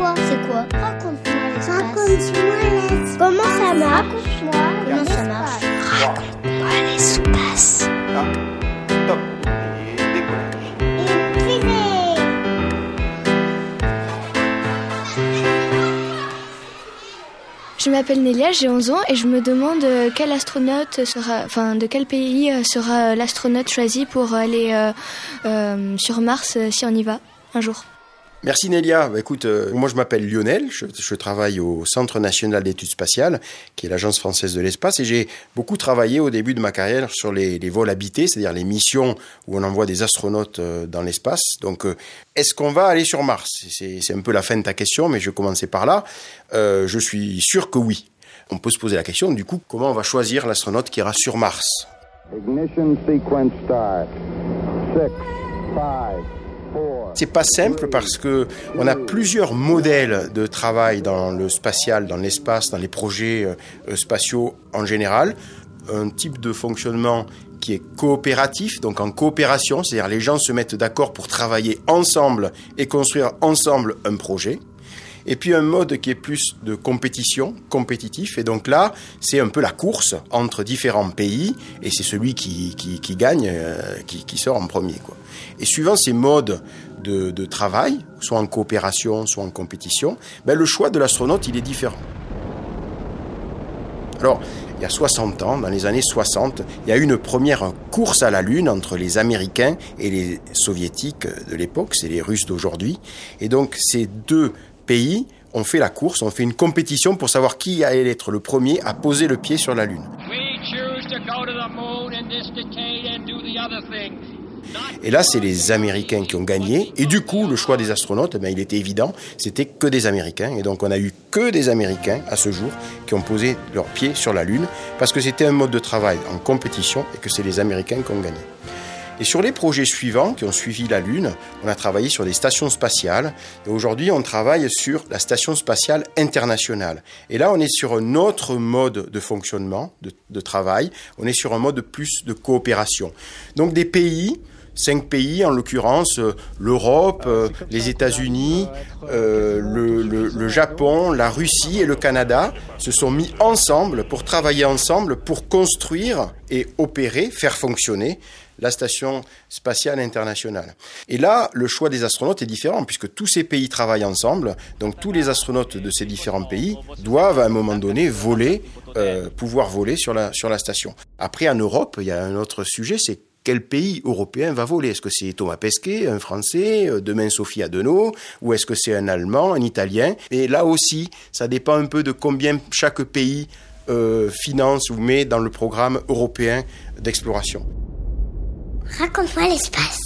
quoi C'est quoi Raconte-moi l'espace. Raconte-moi l'espace. Comment ça marche Raconte-moi Comment ça marche Raconte-moi l'espace. Ah, top. Je m'appelle Nélia, j'ai 11 ans et je me demande euh, quel astronaute sera, enfin, de quel pays euh, sera l'astronaute choisi pour aller euh, euh, sur Mars si on y va un jour. Merci Nélia. Bah, écoute, euh, moi je m'appelle Lionel, je, travaille au Centre national d'études spatiales, qui est l'agence française de l'espace, et j'ai beaucoup travaillé au début de ma carrière sur les, vols habités, c'est-à-dire les missions où on envoie des astronautes euh, dans l'espace. Donc, euh, est-ce qu'on va aller sur Mars? C'est un peu la fin de ta question, mais je vais commencer par là. Je suis sûr que oui. On peut se poser la question, du coup, comment on va choisir l'astronaute qui ira sur Mars? Ignition sequence start. Six, five, four. C'est pas simple parce que on a plusieurs modèles de travail dans le spatial, dans l'espace, dans les projets euh, spatiaux en général. Un type de fonctionnement qui est coopératif, donc en coopération, c'est-à-dire les gens se mettent d'accord pour travailler ensemble et construire ensemble un projet. Et puis un mode qui est plus de compétition, compétitif. Et donc là, c'est un peu la course entre différents pays. Et c'est celui qui, qui, gagne, euh, qui, sort en premier. Et suivant ces modes de, travail, soit en coopération, soit en compétition, ben le choix de l'astronaute, il est différent. Alors, il y a 60 ans, dans les années 60, il y a eu une première course à la Lune entre les Américains et les Soviétiques de l'époque, c'est les Russes d'aujourd'hui. Et donc, ces deux pays ont fait la course, ont fait une compétition pour savoir qui allait être le premier à poser le pied sur la Lune. Et là, c'est les Américains qui ont gagné. Et du coup, le choix des astronautes, eh ben, il était évident, c'était que des Américains. Et donc, on a eu que des Américains à ce jour qui ont posé leurs pieds sur la Lune, parce que c'était un mode de travail en compétition et que c'est les Américains qui ont gagné. Et sur les projets suivants qui ont suivi la Lune, on a travaillé sur des stations spatiales. Et aujourd'hui, on travaille sur la station spatiale internationale. Et là, on est sur un autre mode de fonctionnement, de, de travail. On est sur un mode plus de coopération. Donc des pays cinq pays, en l'occurrence euh, l'Europe, euh, les États-Unis, euh, le, le- le Japon, la Russie et le Canada, se sont mis ensemble pour travailler ensemble pour construire et opérer, faire fonctionner la station spatiale internationale. Et là, le choix des astronautes est différent puisque tous ces pays travaillent ensemble. Donc tous les astronautes de ces différents pays doivent à un moment donné voler, euh, pouvoir voler sur la, sur la station. Après, en Europe, il y a un autre sujet, c'est quel pays européen va voler? Est-ce que c'est Thomas Pesquet, un Français, euh, demain Sophie Adenau, ou est-ce que c'est un Allemand, un Italien? Et là aussi, ça dépend un peu de combien chaque pays euh, finance ou met dans le programme européen d'exploration. Raconte-moi l'espace.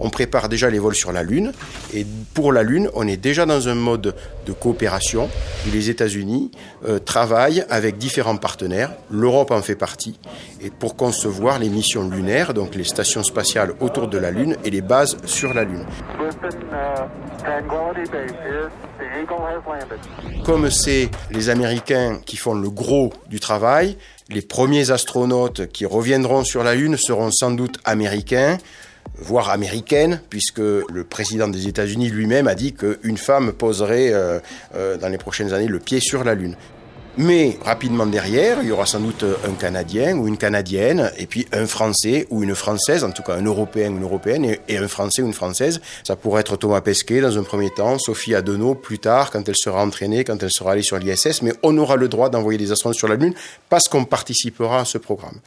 On prépare déjà les vols sur la Lune, et pour la Lune, on est déjà dans un mode de coopération les États-Unis euh, travaillent avec différents partenaires. L'Europe en fait partie, et pour concevoir les missions lunaires, donc les stations spatiales autour de la Lune et les bases sur la Lune. Comme c'est les Américains qui font le gros du travail, les premiers astronautes qui reviendront sur la Lune seront sans doute américains, voire américaines, puisque le président des États-Unis lui-même a dit qu'une femme poserait euh, euh, dans les prochaines années le pied sur la Lune. Mais rapidement derrière, il y aura sans doute un Canadien ou une Canadienne, et puis un Français ou une Française, en tout cas un Européen ou une Européenne, et, et un Français ou une Française. Ça pourrait être Thomas Pesquet dans un premier temps, Sophie Adenau plus tard, quand elle sera entraînée, quand elle sera allée sur l'ISS, mais on aura le droit d'envoyer des astronautes sur la Lune parce qu'on participera à ce programme.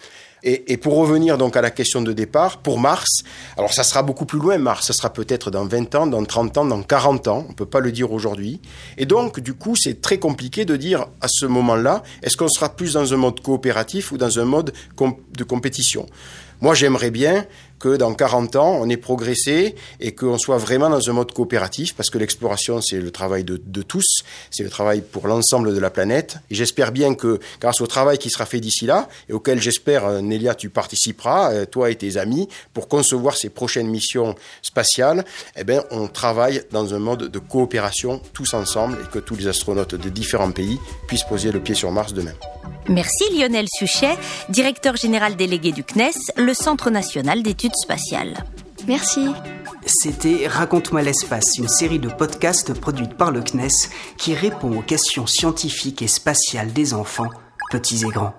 Et, pour revenir donc à la question de départ, pour Mars, alors ça sera beaucoup plus loin, Mars, ça sera peut-être dans 20 ans, dans 30 ans, dans 40 ans, on ne peut pas le dire aujourd'hui. Et donc, du coup, c'est très compliqué de dire à ce moment-là, est-ce qu'on sera plus dans un mode coopératif ou dans un mode de compétition? Moi, j'aimerais bien que dans 40 ans, on ait progressé et qu'on soit vraiment dans un mode coopératif, parce que l'exploration, c'est le travail de, tous, c'est le travail pour l'ensemble de la planète. Et j'espère bien que, grâce au travail qui sera fait d'ici là, et auquel j'espère Nélia, tu participeras, euh, toi et tes amis, pour concevoir ces prochaines missions spatiales. Eh bien, on travaille dans un mode de coopération tous ensemble et que tous les astronautes de différents pays puissent poser le pied sur Mars demain. Merci Lionel Suchet, directeur général délégué du CNES, le Centre national d'études spatiales. Merci. C'était Raconte-moi l'espace, une série de podcasts produite par le CNES qui répond aux questions scientifiques et spatiales des enfants, petits et grands.